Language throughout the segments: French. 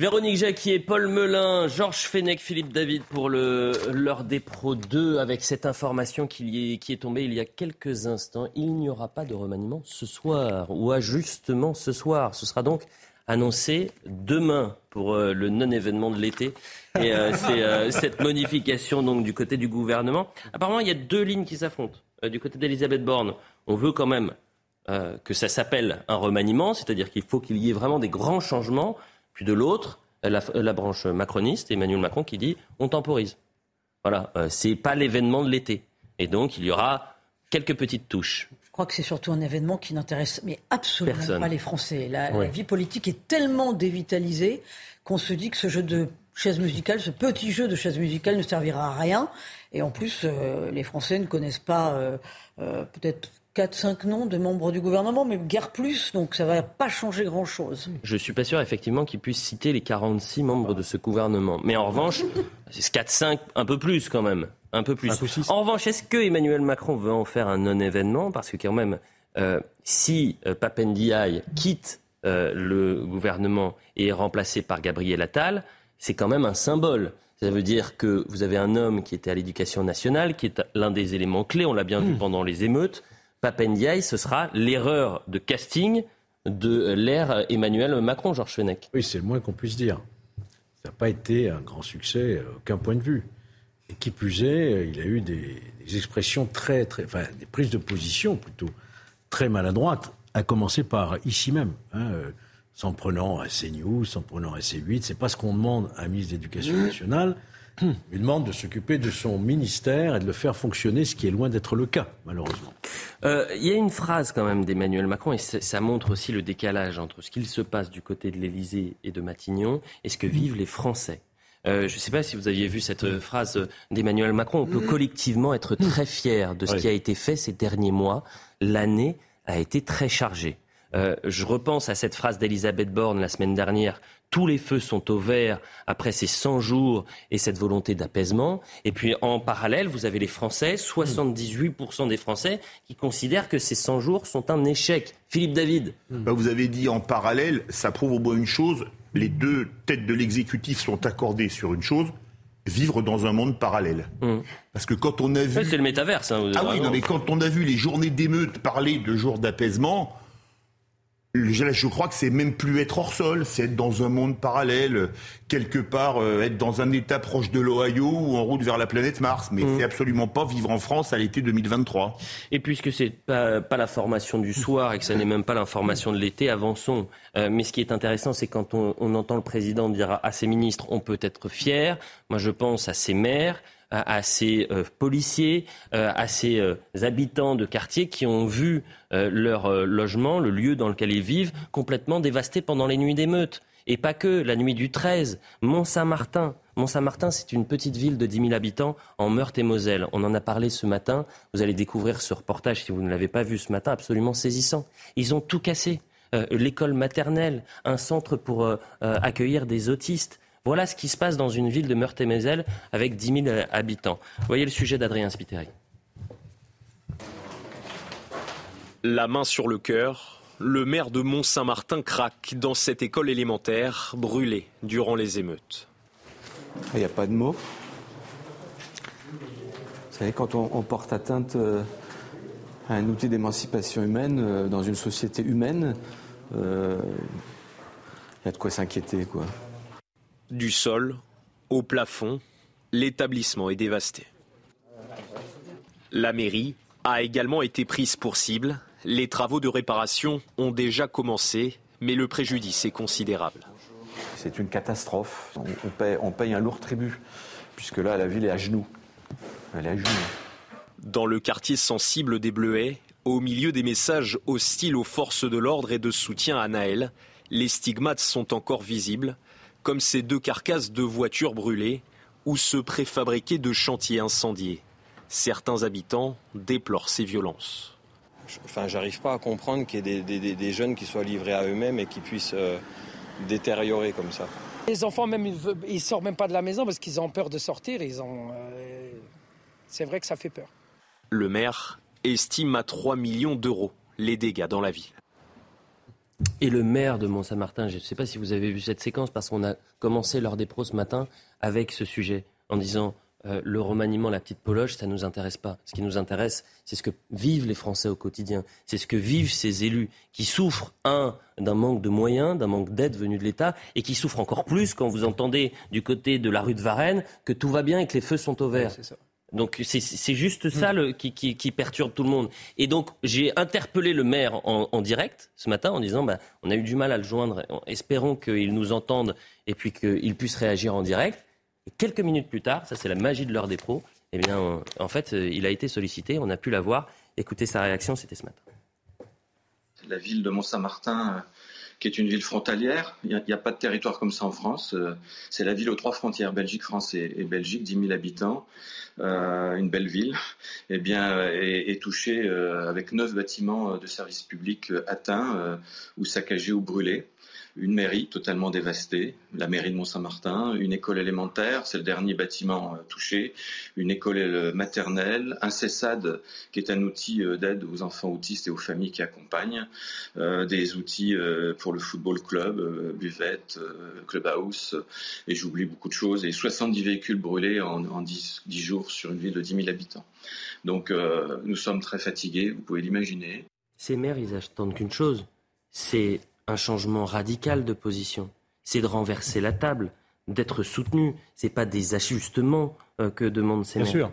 Véronique Jacquier, Paul Melun, Georges Fenech, Philippe David pour l'heure des pros 2 avec cette information qui est, qui est tombée il y a quelques instants. Il n'y aura pas de remaniement ce soir ou ajustement ce soir. Ce sera donc annoncé demain pour euh, le non-événement de l'été. Et euh, c'est euh, cette modification donc du côté du gouvernement. Apparemment, il y a deux lignes qui s'affrontent. du côté d'Elisabeth Borne, on veut quand même que ça s'appelle un remaniement, c'est-à-dire qu'il faut qu'il y ait vraiment des grands changements. Puis de l'autre, la, branche macroniste, Emmanuel Macron, qui dit on temporise. Voilà, euh, c'est pas l'événement de l'été. Et donc, il y aura quelques petites touches. Je crois que c'est surtout un événement qui n'intéresse mais absolument pas les Français. La, vie politique est tellement dévitalisée qu'on se dit que ce jeu de chaise musicale, ce petit jeu de chaise musicale ne servira à rien. Et en plus, euh, les Français ne connaissent pas euh, peut-être 4-5 noms de membres du gouvernement, mais guère plus, donc ça ne va pas changer grand-chose. Je ne suis pas sûr, effectivement, qu'il puisse citer les 46 membres de ce gouvernement. Mais en revanche, c'est 4-5, un peu plus quand même. Un peu plus. En revanche, est-ce que Emmanuel Macron veut en faire un non-événement? Parce que quand même, euh, si euh, Papendiaï quitte euh, le gouvernement et est remplacé par Gabriel Attal, c'est quand même un symbole. Ça veut dire que vous avez un homme qui était à l'éducation nationale, qui est l'un des éléments clés, on l'a bien vu hmm. pendant les émeutes, Papendiaï, ce sera l'erreur de casting de l'ère Emmanuel Macron, Georges Fenech. Oui, c'est le moins qu'on puisse dire. Ça n'a pas été un grand succès, aucun point de vue. Et qui plus est, il a eu des, expressions très, très, enfin, des prises de position plutôt très maladroites, à commencer par ici même, hein, euh, s'en prenant à CNews, s'en prenant à C8. C'est pas ce qu'on demande à un ministre de l'Éducation nationale. Il demande de s'occuper de son ministère et de le faire fonctionner, ce qui est loin d'être le cas, malheureusement. Euh, il y a une phrase quand même d'Emmanuel Macron, et ça montre aussi le décalage entre ce qu'il se passe du côté de l'Élysée et de Matignon et ce que vivent les Français. Euh, je ne sais pas si vous aviez vu cette phrase d'Emmanuel Macron. On peut collectivement être très fier de ce qui a été fait ces derniers mois. L'année a été très chargée. Euh, je repense à cette phrase d'Elisabeth Borne la semaine dernière tous les feux sont au vert après ces 100 jours et cette volonté d'apaisement. Et puis en parallèle, vous avez les Français, 78% des Français qui considèrent que ces 100 jours sont un échec. Philippe David. Bah, vous avez dit en parallèle, ça prouve au moins une chose, les deux têtes de l'exécutif sont accordées sur une chose, vivre dans un monde parallèle. Hum. Parce que quand on a vu... C'est le métaverse. Hein, ah oui, non, mais quand on a vu les journées d'émeute parler de jours d'apaisement, je crois que c'est même plus être hors sol, c'est être dans un monde parallèle, quelque part, euh, être dans un état proche de l'Ohio ou en route vers la planète Mars. Mais mmh. c'est absolument pas vivre en France à l'été 2023. Et puisque c'est pas, pas la formation du soir et que ça n'est même pas l'information de l'été, avançons. Euh, mais ce qui est intéressant, c'est quand on, on entend le président dire à ses ministres, on peut être fier. Moi, je pense à ses maires à, ces euh, policiers, euh, à ces euh, habitants de quartier qui ont vu leur logement, le lieu dans lequel ils vivent, complètement dévasté pendant les nuits d'émeute. Et pas que, la nuit du 13, Mont-Saint-Martin. Mont-Saint-Martin, c'est une petite ville de 10 000 habitants en Meurthe-et-Moselle. On en a parlé ce matin. Vous allez découvrir ce reportage, si vous ne l'avez pas vu ce matin, absolument saisissant. Ils ont tout cassé. L'école maternelle, un centre pour accueillir des autistes, voilà ce qui se passe dans une ville de Meurthe-et-Moselle avec 10 000 habitants. Voyez le sujet d'Adrien Spiteri. La main sur le cœur, le maire de Mont-Saint-Martin craque dans cette école élémentaire brûlée durant les émeutes. Il n'y a pas de mots. Vous savez, quand on, porte atteinte euh, à un outil d'émancipation humaine euh, dans une société humaine, euh, il y a de quoi s'inquiéter, quoi. Du sol au plafond, l'établissement est dévasté. La mairie a également été prise pour cible. Les travaux de réparation ont déjà commencé, mais le préjudice est considérable. C'est une catastrophe. On, paye, un lourd tribut, puisque là, la ville est à genoux. Elle est à genoux. Dans le quartier sensible des Bleuets, au milieu des messages hostiles aux forces de l'ordre et de soutien à Naël, les stigmates sont encore visibles comme ces deux carcasses de voitures brûlées ou ce préfabriqué de chantiers incendiés. Certains habitants déplorent ces violences. Enfin, j'arrive pas à comprendre qu'il y ait des, jeunes qui soient livrés à eux-mêmes et qui puissent euh, détériorer comme ça. Les enfants, même, ils sortent même pas de la maison parce qu'ils ont peur de sortir. Ils ont, euh, c'est vrai que ça fait peur. Le maire estime à 3 millions d'euros les dégâts dans la ville. Et le maire de Mont-Saint-Martin, je ne sais pas si vous avez vu cette séquence, parce qu'on a commencé l'heure des pros ce matin avec ce sujet, en disant euh, le remaniement, la petite pologe, ça ne nous intéresse pas. Ce qui nous intéresse, c'est ce que vivent les Français au quotidien. C'est ce que vivent ces élus qui souffrent, un, d'un manque de moyens, d'un manque d'aide venue de l'État, et qui souffrent encore plus quand vous entendez du côté de la rue de Varennes que tout va bien et que les feux sont au vert. Donc c'est juste ça mm. qui, perturbe tout le monde. Et donc j'ai interpellé le maire en, direct ce matin en disant bah, on a eu du mal à le joindre, espérons qu'il nous entende et puis qu'il puisse réagir en direct quelques minutes plus tard, ça c'est la magie de l'heure des pros, eh bien, en fait, euh, il a été sollicité, on a pu la voir. Écoutez sa réaction, c'était ce matin. La ville de Mont-Saint-Martin, euh, qui est une ville frontalière, il n'y a, pas de territoire comme ça en France. Euh, c'est la ville aux trois frontières, Belgique, France et, Belgique, 10 000 habitants, une belle ville, eh bien, est, touchée avec neuf bâtiments de services publics atteints ou saccagés ou brûlés une mairie totalement dévastée, la mairie de Mont-Saint-Martin, une école élémentaire, c'est le dernier bâtiment euh, touché, une école maternelle, un CESAD qui est un outil euh, d'aide aux enfants autistes et aux familles qui accompagnent, euh, des outils pour le football club, buvette, clubhouse, et j'oublie beaucoup de choses, et 70 véhicules brûlés en, 10, 10, jours sur une ville de 10 000 habitants. Donc nous sommes très fatigués, vous pouvez l'imaginer. Ces maires, ils attendent qu'une chose, c'est un changement radical de position. C'est de renverser la table, d'être soutenu. Ce n'est pas des ajustements euh, que demandent ces Bien sûr.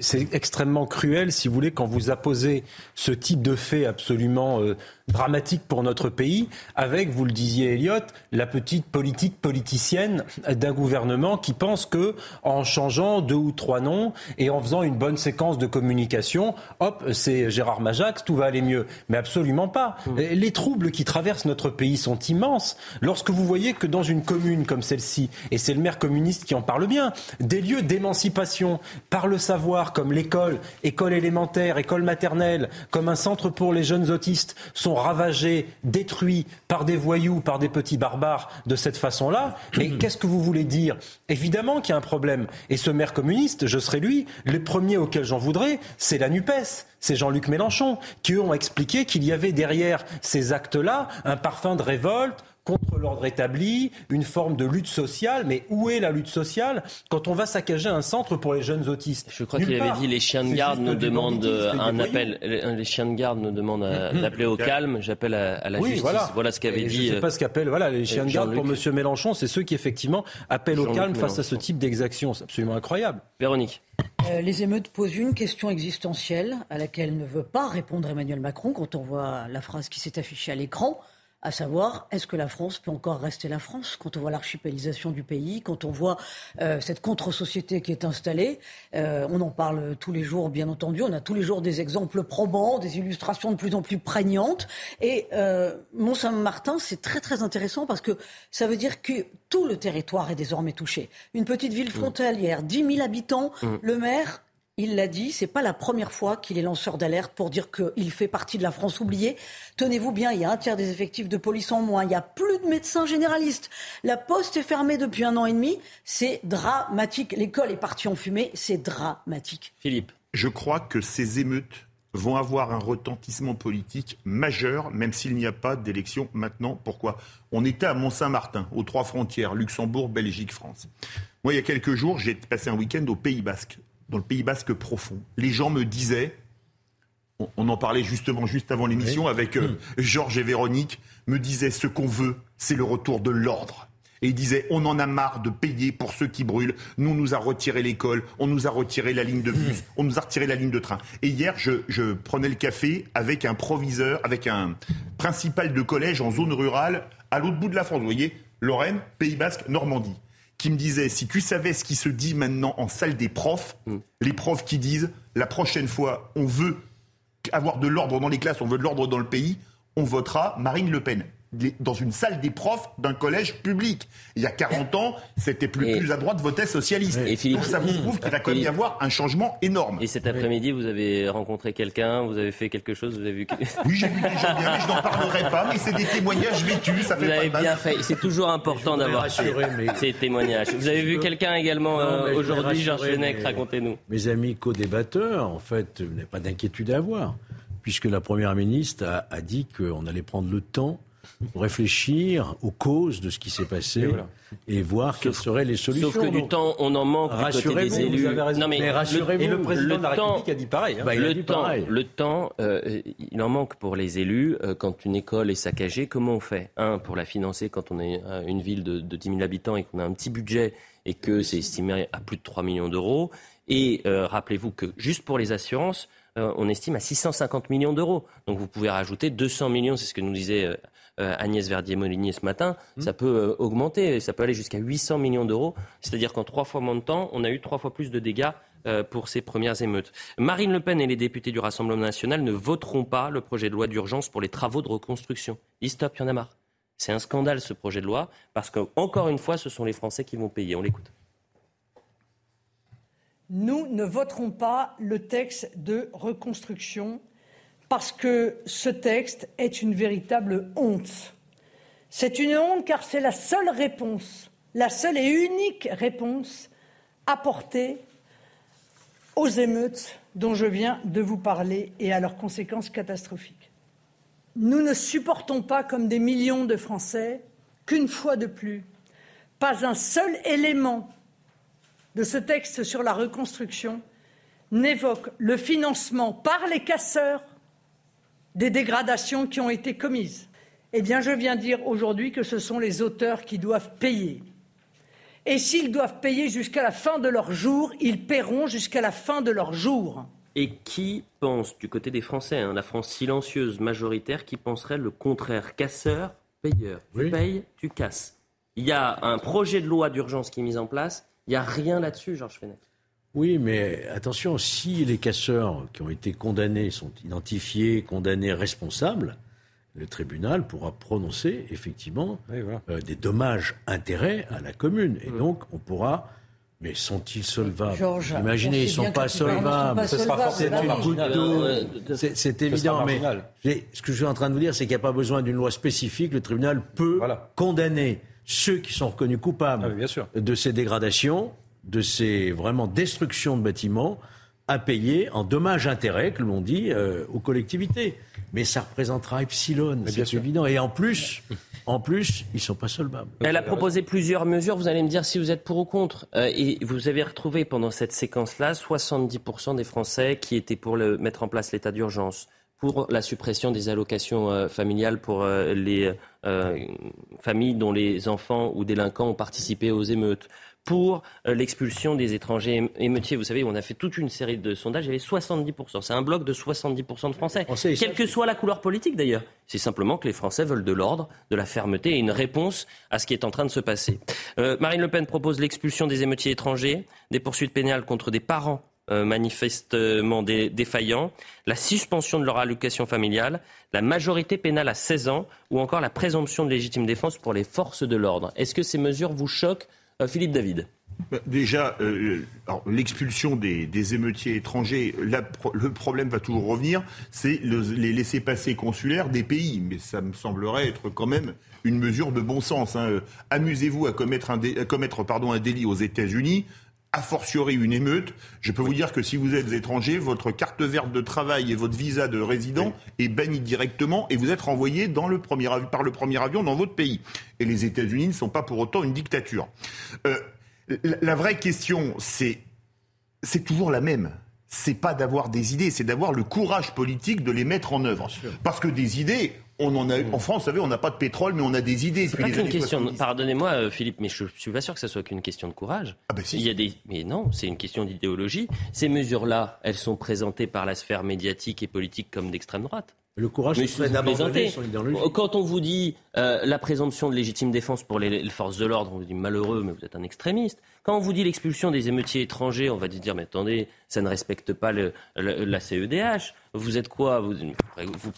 c'est extrêmement cruel, si vous voulez, quand vous apposez ce type de fait absolument euh, dramatique pour notre pays, avec, vous le disiez Elliot, la petite politique politicienne d'un gouvernement qui pense que en changeant deux ou trois noms et en faisant une bonne séquence de communication, hop, c'est Gérard Majax, tout va aller mieux. Mais absolument pas. Mmh. Les troubles qui traversent notre pays sont immenses. Lorsque vous voyez que dans une commune comme celle-ci, et c'est le maire communiste qui en parle bien, des lieux d'émancipation par le savoir comme l'école, école élémentaire, école maternelle, comme un centre pour les jeunes autistes sont ravagés, détruits par des voyous, par des petits barbares de cette façon-là. Mais qu'est-ce que vous voulez dire? Évidemment qu'il y a un problème. Et ce maire communiste, je serai lui, le premier auquel j'en voudrais, c'est la NUPES c'est Jean-Luc Mélenchon, qui eux ont expliqué qu'il y avait derrière ces actes-là un parfum de révolte, contre l'ordre établi, une forme de lutte sociale. Mais où est la lutte sociale quand on va saccager un centre pour les jeunes autistes? Je crois qu'il avait dit les chiens de garde nous demandent un appel. Les chiens de garde nous demandent d'appeler au calme. J'appelle à, la justice. Voilà, ce qu'avait dit. Je sais pas ce qu'appelle. Voilà, les chiens de garde pour Monsieur Mélenchon, c'est ceux qui effectivement appellent au calme face à ce type d'exaction. C'est absolument incroyable. Véronique. Euh, les émeutes posent une question existentielle à laquelle ne veut pas répondre Emmanuel Macron quand on voit la phrase qui s'est affichée à l'écran à savoir est-ce que la France peut encore rester la France quand on voit l'archipélisation du pays, quand on voit euh, cette contre-société qui est installée. Euh, on en parle tous les jours, bien entendu. On a tous les jours des exemples probants, des illustrations de plus en plus prégnantes. Et euh, Mont-Saint-Martin, c'est très très intéressant parce que ça veut dire que tout le territoire est désormais touché. Une petite ville mmh. frontalière, 10 000 habitants, mmh. le maire il l'a dit, c'est pas la première fois qu'il est lanceur d'alerte pour dire qu'il fait partie de la France oubliée. Tenez-vous bien, il y a un tiers des effectifs de police en moins, il y a plus de médecins généralistes. La poste est fermée depuis un an et demi, c'est dramatique. L'école est partie en fumée, c'est dramatique. Philippe. Je crois que ces émeutes vont avoir un retentissement politique majeur, même s'il n'y a pas d'élection maintenant. Pourquoi? On était à Mont-Saint-Martin, aux trois frontières, Luxembourg, Belgique, France. Moi, il y a quelques jours, j'ai passé un week-end au Pays Basque dans le Pays Basque profond. Les gens me disaient, on, en parlait justement juste avant l'émission avec euh, Georges et Véronique, me disaient ce qu'on veut, c'est le retour de l'ordre. Et ils disaient, on en a marre de payer pour ceux qui brûlent. Nous, on nous a retiré l'école, on nous a retiré la ligne de bus, mmh. on nous a retiré la ligne de train. Et hier, je, je prenais le café avec un proviseur, avec un principal de collège en zone rurale à l'autre bout de la France. Vous voyez, Lorraine, Pays Basque, Normandie qui me disait si tu savais ce qui se dit maintenant en salle des profs, mm. les profs qui disent la prochaine fois on veut avoir de l'ordre dans les classes, on veut de l'ordre dans le pays, on votera Marine Le Pen dans une salle des profs d'un collège public. Il y a 40 ans, c'était plus, plus à droite votait socialiste. Et Donc ça vous prouve qu'il va quand même y avoir un changement énorme. Et cet après-midi, vous avez rencontré quelqu'un, vous avez fait quelque chose, vous avez vu. Oui, j'ai vu des gens bien, mais je n'en parlerai pas. Mais c'est des témoignages vécus, ça fait vous avez pas bien fait. C'est toujours important d'avoir ces témoignages. Vous avez vu quelqu'un également euh, aujourd'hui, Georges Fenech, racontez-nous. Mes amis co-débatteurs, en fait, vous n'avez pas d'inquiétude à avoir. puisque la Première ministre a, a dit qu'on allait prendre le temps réfléchir aux causes de ce qui s'est passé et, voir quelles seraient les solutions. Sauf que du temps, on en manque du côté des élus. Non, mais, rassurez-vous. Et le président de la République a dit pareil. Hein. Bah, le, temps, le temps, euh, il en manque pour les élus. Euh, quand une école est saccagée, comment on fait? Un, pour la financer quand on est une ville de, de 10 000 habitants et qu'on a un petit budget et que c'est estimé à plus de 3 millions d'euros. Et euh, rappelez-vous que juste pour les assurances, on estime à 650 millions d'euros. Donc vous pouvez rajouter 200 millions, c'est ce que nous disait Agnès Verdier-Molinier ce matin, hmm. ça peut euh, augmenter, ça peut aller jusqu'à 800 millions d'euros. C'est-à-dire qu'en trois fois moins de temps, on a eu trois fois plus de dégâts euh, pour ces premières émeutes. Marine Le Pen et les députés du Rassemblement national ne voteront pas le projet de loi d'urgence pour les travaux de reconstruction. Ils stop, il y en a marre. C'est un scandale ce projet de loi parce qu'encore une fois, ce sont les Français qui vont payer. On l'écoute. Nous ne voterons pas le texte de reconstruction parce que ce texte est une véritable honte. C'est une honte car c'est la seule réponse, la seule et unique réponse apportée aux émeutes dont je viens de vous parler et à leurs conséquences catastrophiques. Nous ne supportons pas, comme des millions de Français, qu'une fois de plus, pas un seul élément de ce texte sur la reconstruction n'évoque le financement par les casseurs des dégradations qui ont été commises. Eh bien, je viens dire aujourd'hui que ce sont les auteurs qui doivent payer. Et s'ils doivent payer jusqu'à la fin de leur jour, ils paieront jusqu'à la fin de leur jour. Et qui pense, du côté des Français, hein, la France silencieuse majoritaire, qui penserait le contraire? Casseur, payeur. Tu payes, tu casses. Il y a un projet de loi d'urgence qui est mis en place. Il n'y a rien là-dessus, Georges Fenech. Oui, mais attention, si les casseurs qui ont été condamnés sont identifiés, condamnés responsables, le tribunal pourra prononcer effectivement euh, des dommages-intérêts à la commune. Et donc, on pourra. Mais sont-ils solvables? Imaginez, ils ne sont pas solvables. Ce sera forcément marginal. C'est évident, mais ce que je suis en train de vous dire, c'est qu'il n'y a pas besoin d'une loi spécifique. Le tribunal peut condamner ceux qui sont reconnus coupables ah de ces dégradations de ces vraiment destructions de bâtiments à payer en dommages-intérêts, que l'on dit, euh, aux collectivités. Mais ça représentera Epsilon, c'est évident. Et en plus, en plus, ils ne sont pas solvables. Elle a proposé plusieurs mesures. Vous allez me dire si vous êtes pour ou contre. Euh, et vous avez retrouvé pendant cette séquence-là 70% des Français qui étaient pour le, mettre en place l'état d'urgence, pour la suppression des allocations euh, familiales pour les familles dont les enfants ou délinquants ont participé aux émeutes pour euh, l'expulsion des étrangers émeutiers. Vous savez, on a fait toute une série de sondages, il y avait 70%. C'est un bloc de 70% de Français, quelle que soit la couleur politique d'ailleurs. C'est simplement que les Français veulent de l'ordre, de la fermeté et une réponse à ce qui est en train de se passer. Euh, Marine Le Pen propose l'expulsion des émeutiers étrangers, des poursuites pénales contre des parents euh, manifestement défaillants, la suspension de leur allocation familiale, la majorité pénale à 16 ans ou encore la présomption de légitime défense pour les forces de l'ordre. Est-ce que ces mesures vous choquent Philippe David. Bah, déjà, euh, l'expulsion des, émeutiers étrangers, le problème va toujours revenir, c'est les laissés-passer consulaires des pays. Mais ça me semblerait être quand même une mesure de bon sens. Hein. Amusez-vous à commettre, commettre pardon, un délit aux États-Unis a fortiori une émeute, je peux vous dire que si vous êtes étranger, votre carte verte de travail et votre visa de résident est banni directement et vous êtes renvoyé dans le premier, par le premier avion dans votre pays. Et les États-Unis ne sont pas pour autant une dictature. Euh, la vraie question, c'est c'est toujours la même c'est pas d'avoir des idées, c'est d'avoir le courage politique de les mettre en œuvre. Parce que des idées, on en a en France, vous savez, on n'a pas de pétrole, mais on a des idées. C'est pas qu'une question. Pardonnez-moi, euh, Philippe, mais je, ne suis pas sûr que ce soit qu'une question de courage. Ah ben si. Il y a des, mais non, c'est une question d'idéologie. Ces mesures-là, elles sont présentées par la sphère médiatique et politique comme d'extrême droite. Le courage, c'est d'abandonner son idéologie. Quand on vous dit euh, la présomption de légitime défense pour les, forces de l'ordre, on vous dit malheureux, mais vous êtes un extrémiste. Quand on vous dit l'expulsion des émeutiers étrangers, on va dire mais attendez, ça ne respecte pas le, la CEDH. Vous êtes quoi? Vous, vous,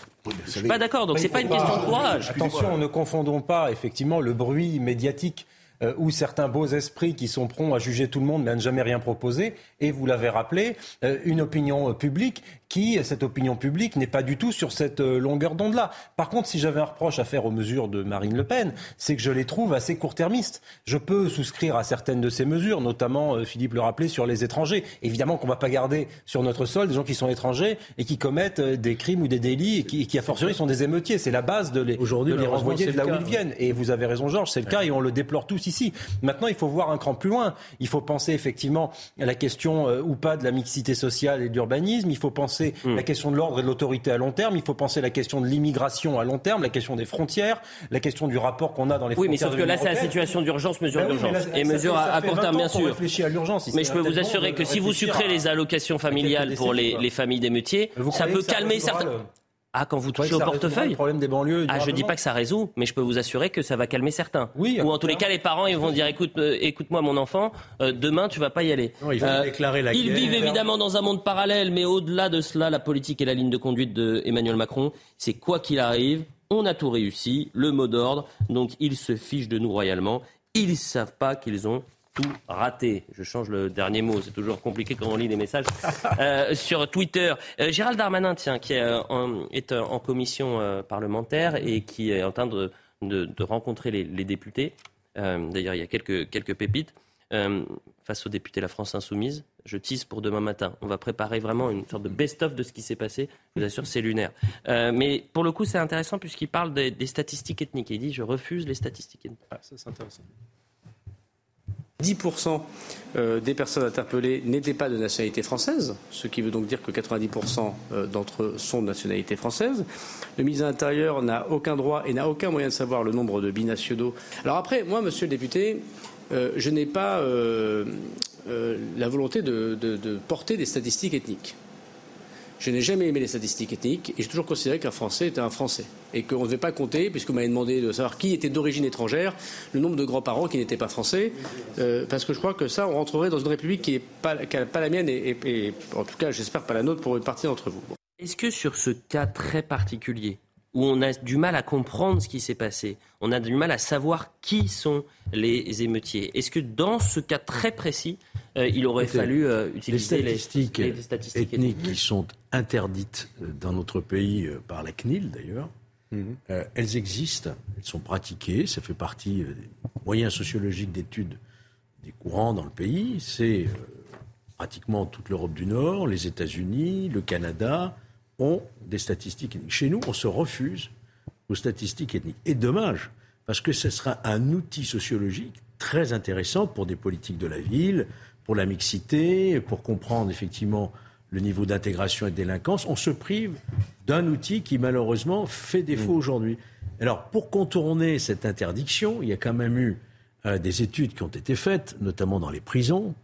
Je suis pas d'accord. Donc c'est pas une question de courage. Attention, ne confondons pas effectivement le bruit médiatique euh, ou certains beaux esprits qui sont prompts à juger tout le monde mais à ne jamais rien proposer, et vous l'avez rappelé, euh, une opinion publique qui, cette opinion publique, n'est pas du tout sur cette euh, longueur d'onde-là. Par contre, si j'avais un reproche à faire aux mesures de Marine Le Pen, c'est que je les trouve assez court-termistes. Je peux souscrire à certaines de ces mesures, notamment, euh, Philippe le rappelait, sur les étrangers. Évidemment qu'on ne va pas garder sur notre sol des gens qui sont étrangers et qui commettent euh, des crimes ou des délits et qui, qui a fortiori, sont des émeutiers. C'est la base de les, de les renvoyer de là où ils viennent. Et vous avez raison, Georges, c'est le cas et on le déplore tous ici. Maintenant, il faut voir un cran plus loin. Il faut penser effectivement à la question ou pas de la mixité sociale et de l'urbanisme. Il faut penser hmm. la question de l'ordre et de l'autorité à long terme. Il faut penser la question de l'immigration à long terme, la question des frontières, la question du rapport qu'on a dans les oui, frontières. Oui, mais sauf que là, c'est la situation d'urgence, mesure ben d'urgence. et mesure à, court terme, bien sûr. À l'urgence. Mais je peux vous assurer que si vous sucrez les allocations familiales pour les, familles d'émeutiers, ça peut calmer certains. Ah, quand vous touchez au portefeuille le problème des banlieues Ah, je dis pas que ça résout, mais je peux vous assurer que ça va calmer certains. Oui. Ou en tous les cas, les parents ils vont dire écoute, euh, écoute-moi mon enfant, euh, demain tu vas pas y aller. il faut euh, déclarer la Ils vivent évidemment dans un monde parallèle, mais au-delà de cela, la politique et la ligne de conduite de Emmanuel Macron, c'est quoi qu'il arrive, on a tout réussi, le mot d'ordre, donc ils se fichent de nous royalement. Ils savent pas qu'ils ont tout raté. Je change le dernier mot, c'est toujours compliqué quand on lit des messages. Euh, sur Twitter, euh, Gérald Darmanin, tiens, qui est, euh, en, commission parlementaire et qui est en train de, rencontrer les, députés. D'ailleurs, il y a quelques, quelques pépites. face aux députés La France Insoumise, je tease pour demain matin. On va préparer vraiment une sorte de best-of de ce qui s'est passé. Je vous assure, c'est lunaire. mais pour le coup, c'est intéressant puisqu'il parle des, statistiques ethniques. Il dit Je refuse les statistiques ethniques. Ah, ça, c'est intéressant. 10% euh, des personnes interpellées n'étaient pas de nationalité française, ce qui veut donc dire que 90% euh, d'entre eux sont de nationalité française. Le ministre de l'Intérieur n'a aucun droit et n'a aucun moyen de savoir le nombre de binationaux. Alors après, moi, monsieur le député, euh, je n'ai pas la volonté de porter des statistiques ethniques. Je n'ai jamais aimé les statistiques ethniques et j'ai toujours considéré qu'un Français était un Français et qu'on ne devait pas compter, puisque vous m'avez demandé de savoir qui était d'origine étrangère, le nombre de grands-parents qui n'étaient pas français, euh, parce que je crois que ça, on rentrerait dans une république qui n'est pas, pas, la mienne et, et en tout cas, j'espère pas la nôtre pour une partie d'entre vous. Est-ce que sur ce cas très particulier, où on a du mal à comprendre ce qui s'est passé. On a du mal à savoir qui sont les émeutiers. Est-ce que dans ce cas très précis, euh, il aurait fallu euh, utiliser les statistiques, statistiques ethniques, qui sont interdites euh, dans notre pays par la CNIL d'ailleurs mhm. Elles existent, elles sont pratiquées, ça fait partie des moyens sociologiques d'études des courants dans le pays. C'est pratiquement toute l'Europe du Nord, les États-Unis, le Canada, ont des statistiques ethniques. Chez nous, on se refuse aux statistiques ethniques. Et dommage, parce que ce sera un outil sociologique très intéressant pour des politiques de la ville, pour la mixité, pour comprendre effectivement le niveau d'intégration et de délinquance. On se prive d'un outil qui malheureusement fait défaut mm. aujourd'hui. Alors pour contourner cette interdiction, il y a quand même eu euh, des études qui ont été faites, notamment dans les prisons,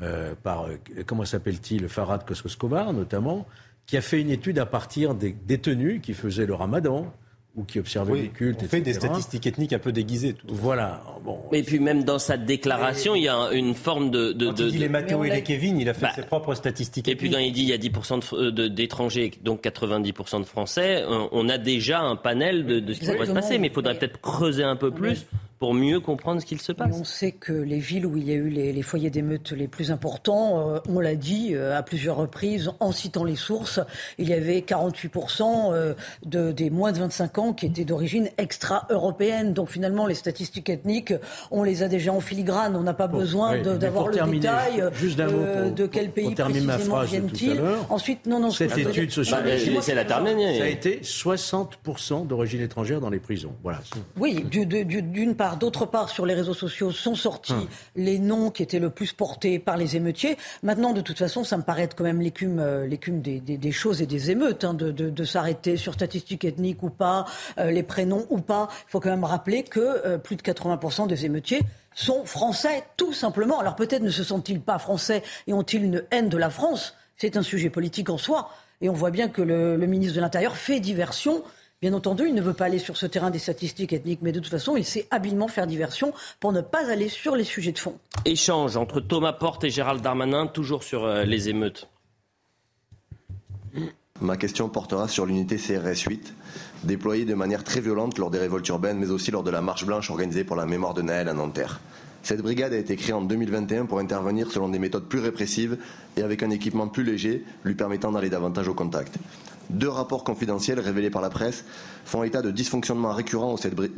euh, par, euh, comment s'appelle-t-il, Farad Koskoskovar notamment, qui a fait une étude à partir des détenus qui faisaient le ramadan ou qui observaient les cultes. On fait des statistiques ethniques un peu déguisées. Tout voilà. Bon. Et puis même dans sa déclaration, il y a une forme de... de, quand il dit les Mathéo et les Kevin, il a fait bah, ses propres statistiques Et puis quand il dit il y a 10% d'étrangers, donc 90% de Français, on a déjà un panel de, ce qui pourrait se passer. Mais il faudrait peut-être creuser un peu plus pour mieux comprendre ce qu'il se passe. On sait que les villes où il y a eu les, foyers d'émeutes les plus importants, euh, on l'a dit euh, à plusieurs reprises en citant les sources, il y avait 48% euh, de, des moins de 25 ans qui étaient d'origine extra-européenne. Donc finalement, les statistiques ethniques, on les a déjà en filigrane. On n'a pas besoin d'avoir le détail juste pour, de quel pays précisément viennent-ils. Ensuite, non, non, cette étude sociologique, bah, la ça a été 60% d'origine étrangère dans les prisons. Voilà. Oui, d'une part D'autre part, sur les réseaux sociaux sont sortis hum. les noms qui étaient le plus portés par les émeutiers. Maintenant, de toute façon, ça me paraît être quand même l'écume, euh, l'écume des, des, choses et des émeutes, hein, de, de, de s'arrêter sur statistiques ethniques ou pas, euh, les prénoms ou pas. Il faut quand même rappeler que euh, plus de 80% des émeutiers sont français, tout simplement. Alors peut-être ne se sont-ils pas français et ont-ils une haine de la France? C'est un sujet politique en soi. Et on voit bien que le, le ministre de l'Intérieur fait diversion Bien entendu, il ne veut pas aller sur ce terrain des statistiques ethniques, mais de toute façon, il sait habilement faire diversion pour ne pas aller sur les sujets de fond. Échange entre Thomas Porte et Gérald Darmanin, toujours sur euh, les émeutes. Ma question portera sur l'unité CRS 8, déployée de manière très violente lors des révoltes urbaines, mais aussi lors de la marche blanche organisée pour la mémoire de Naël à Nanterre. Cette brigade a été créée en 2021 pour intervenir selon des méthodes plus répressives et avec un équipement plus léger, lui permettant d'aller davantage au contact. Deux rapports confidentiels révélés par la presse font état de dysfonctionnements récurrents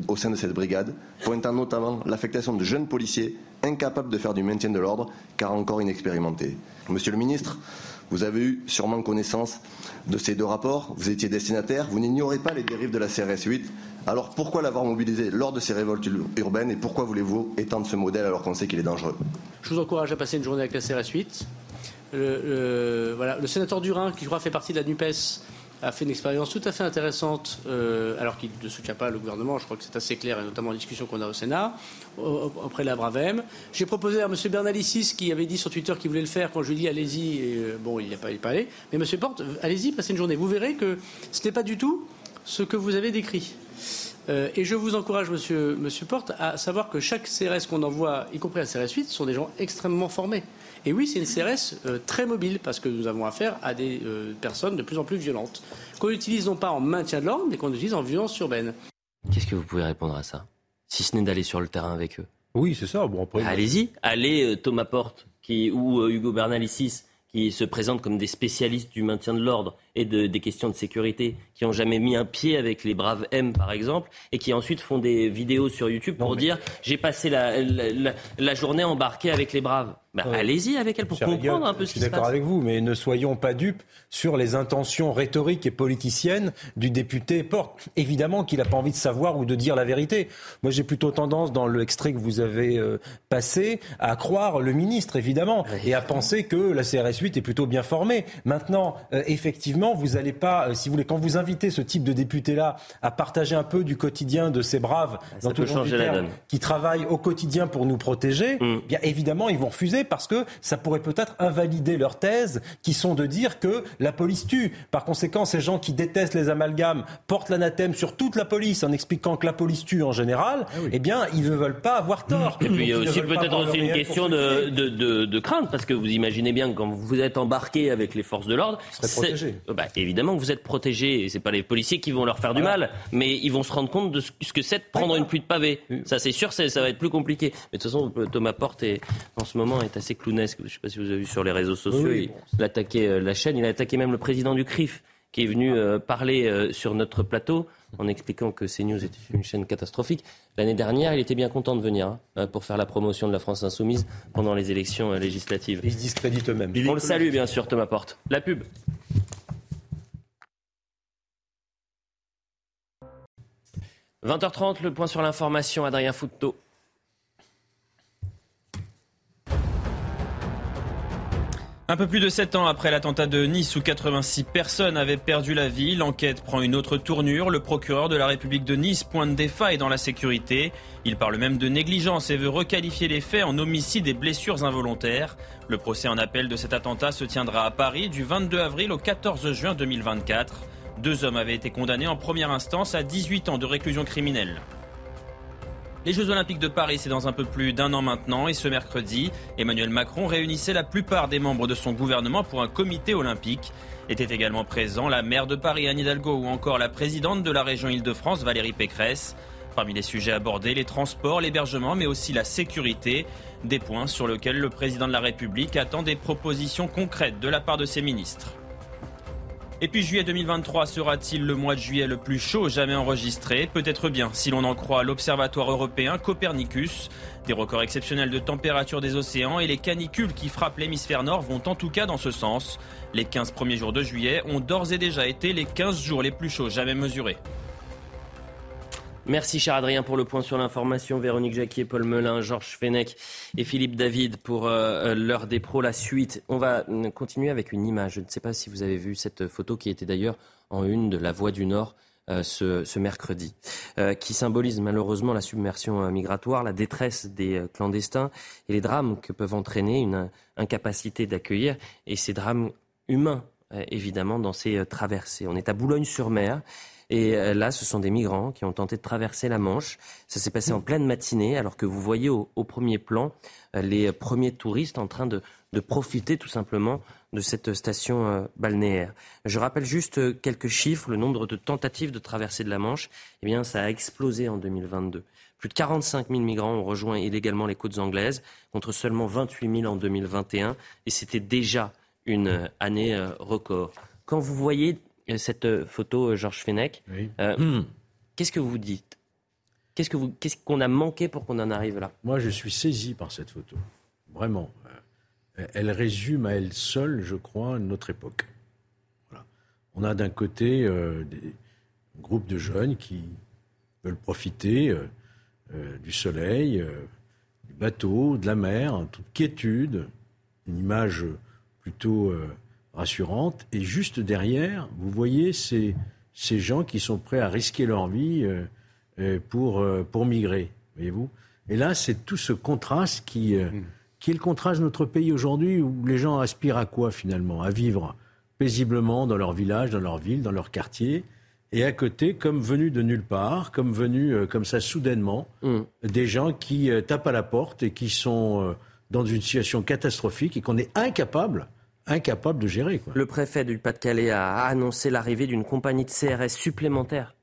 au sein de cette brigade, pointant notamment l'affectation de jeunes policiers incapables de faire du maintien de l'ordre car encore inexpérimentés. Monsieur le ministre, vous avez eu sûrement connaissance de ces deux rapports, vous étiez destinataire, vous n'ignorez pas les dérives de la CRS 8. Alors pourquoi l'avoir mobilisé lors de ces révoltes urbaines et pourquoi voulez-vous étendre ce modèle alors qu'on sait qu'il est dangereux? Je vous encourage à passer une journée avec la CRS 8. Le, le sénateur Durin, qui je crois fait partie de la NUPES, a fait une expérience tout à fait intéressante, euh, alors qu'il ne soutient pas le gouvernement, je crois que c'est assez clair, et notamment en discussion qu'on a au Sénat, auprès de la Bravem. J'ai proposé à M. Bernalicis, qui avait dit sur Twitter qu'il voulait le faire, quand je lui ai dit allez-y, euh, bon, il n'est pas, pas, allé, mais M. Porte, allez-y, passez une journée. Vous verrez que ce n'est pas du tout ce que vous avez décrit. Euh, et je vous encourage, monsieur, monsieur Porte, à savoir que chaque CRS qu'on envoie, y compris la CRS 8, sont des gens extrêmement formés. Et oui, c'est une CRS euh, très mobile parce que nous avons affaire à des euh, personnes de plus en plus violentes, qu'on utilise non pas en maintien de l'ordre, mais qu'on utilise en violence urbaine. Qu'est-ce que vous pouvez répondre à ça? Si ce n'est d'aller sur le terrain avec eux. Oui, c'est ça. Bon, Allez-y, allez Thomas Porte qui, ou Hugo Bernalicis qui se présentent comme des spécialistes du maintien de l'ordre et des questions de sécurité, qui n'ont jamais mis un pied avec les braves M, par exemple, et qui ensuite font des vidéos sur YouTube pour dire j'ai passé la, journée embarquée avec les braves. Bah, allez-y avec elle pour comprendre un peu ce qui se passe. Je suis d'accord avec vous, mais ne soyons pas dupes sur les intentions rhétoriques et politiciennes du député Porte. Évidemment qu'il n'a pas envie de savoir ou de dire la vérité. Moi, j'ai plutôt tendance, dans l'extrait que vous avez euh, passé, à croire le ministre, évidemment, et à penser que la CRS 8 est plutôt bien formée. Maintenant, euh, effectivement, vous n'allez pas, euh, si vous voulez, quand vous invitez ce type de député-là à partager un peu du quotidien de ces braves, dans tout le qui travaillent au quotidien pour nous protéger, mm. bien évidemment, ils vont refuser parce que ça pourrait peut-être invalider leur thèse, qui sont de dire que la police tue. Par conséquent, ces gens qui détestent les amalgames portent l'anathème sur toute la police en expliquant que la police tue en général. Ah eh bien, ils ne veulent pas avoir tort. Et puis il y a aussi peut-être aussi une question de, de, de, crainte, parce que vous imaginez bien que quand vous êtes embarqué avec les forces de l'ordre, bah, évidemment que vous êtes protégé. Et c'est pas les policiers qui vont leur faire du mal, mais ils vont se rendre compte de ce que c'est de prendre une pluie de pavé. Ça, c'est sûr, ça va être plus compliqué. Mais de toute façon, Thomas Porte est, en ce moment est assez clownesque. Je ne sais pas si vous avez vu sur les réseaux sociaux. Il, a attaqué euh, la chaîne. Il a attaqué même le président du CRIF qui est venu euh, parler euh, sur notre plateau en expliquant que CNews était une chaîne catastrophique. L'année dernière, il était bien content de venir hein, pour faire la promotion de la France insoumise pendant les élections législatives. Ils se discréditent eux-mêmes. On le salue bien sûr, Thomas Porte. La pub. 20h30, le point sur l'information, Adrien Fouteau. Un peu plus de 7 ans après l'attentat de Nice où 86 personnes avaient perdu la vie, l'enquête prend une autre tournure. Le procureur de la République de Nice pointe des failles dans la sécurité. Il parle même de négligence et veut requalifier les faits en homicide et blessures involontaires. Le procès en appel de cet attentat se tiendra à Paris du 22 avril au 14 juin 2024. Deux hommes avaient été condamnés en première instance à 18 ans de réclusion criminelle. Les Jeux Olympiques de Paris, c'est dans un peu plus d'un an maintenant. Et ce mercredi, Emmanuel Macron réunissait la plupart des membres de son gouvernement pour un comité olympique. Étaient également présents la maire de Paris, Anne Hidalgo, ou encore la présidente de la région Île-de-France, Valérie Pécresse. Parmi les sujets abordés, les transports, l'hébergement, mais aussi la sécurité. Des points sur lesquels le président de la République attend des propositions concrètes de la part de ses ministres. Et puis juillet 2023 sera-t-il le mois de juillet le plus chaud jamais enregistré? Peut-être bien, si l'on en croit l'Observatoire européen Copernicus. Des records exceptionnels de température des océans et les canicules qui frappent l'hémisphère nord vont en tout cas dans ce sens. Les 15 premiers jours de juillet ont d'ores et déjà été les 15 jours les plus chauds jamais mesurés. Merci cher Adrien pour le point sur l'information. Véronique Jacquier, Paul Melun, Georges Fenech et Philippe David pour euh, l'heure des pros. La suite, on va euh, continuer avec une image. Je ne sais pas si vous avez vu cette photo qui était d'ailleurs en une de la Voix du Nord. Euh, ce, mercredi, qui symbolise malheureusement la submersion migratoire, la détresse des clandestins et les drames que peuvent entraîner une incapacité d'accueillir et ces drames humains, évidemment, dans ces traversées. On est à Boulogne-sur-Mer et euh, là, ce sont des migrants qui ont tenté de traverser la Manche. Ça s'est passé en pleine matinée, alors que vous voyez au, premier plan euh, les premiers touristes en train de, profiter tout simplement de cette station euh, balnéaire. Je rappelle juste quelques chiffres. Le nombre de tentatives de traversée de la Manche, eh bien, ça a explosé en 2022. Plus de 45 000 migrants ont rejoint illégalement les côtes anglaises, contre seulement 28 000 en 2021. Et c'était déjà une année record. Quand vous voyez cette photo, Georges Fenech, qu'est-ce que vous dites? Qu'est-ce qu'on a manqué pour qu'on en arrive là? Moi, je suis saisi par cette photo. Vraiment. Elle résume à elle seule, je crois, notre époque. On a d'un côté euh, des groupes de jeunes qui veulent profiter euh, euh, du soleil, du bateau, de la mer, en toute quiétude, une image plutôt rassurante. Et juste derrière, vous voyez ces, ces gens qui sont prêts à risquer leur vie pour, pour migrer, voyez-vous. Et là, c'est tout ce contraste qui, mmh. qui est le contraste de notre pays aujourd'hui, où les gens aspirent à quoi finalement? À vivre paisiblement dans leur village, dans leur ville, dans leur quartier. Et à côté, comme venus de nulle part, comme venus euh, comme ça soudainement, mm. des gens qui euh, tapent à la porte et qui sont euh, dans une situation catastrophique et qu'on est incapable incapable de gérer. Le préfet du Pas-de-Calais a annoncé l'arrivée d'une compagnie de CRS supplémentaire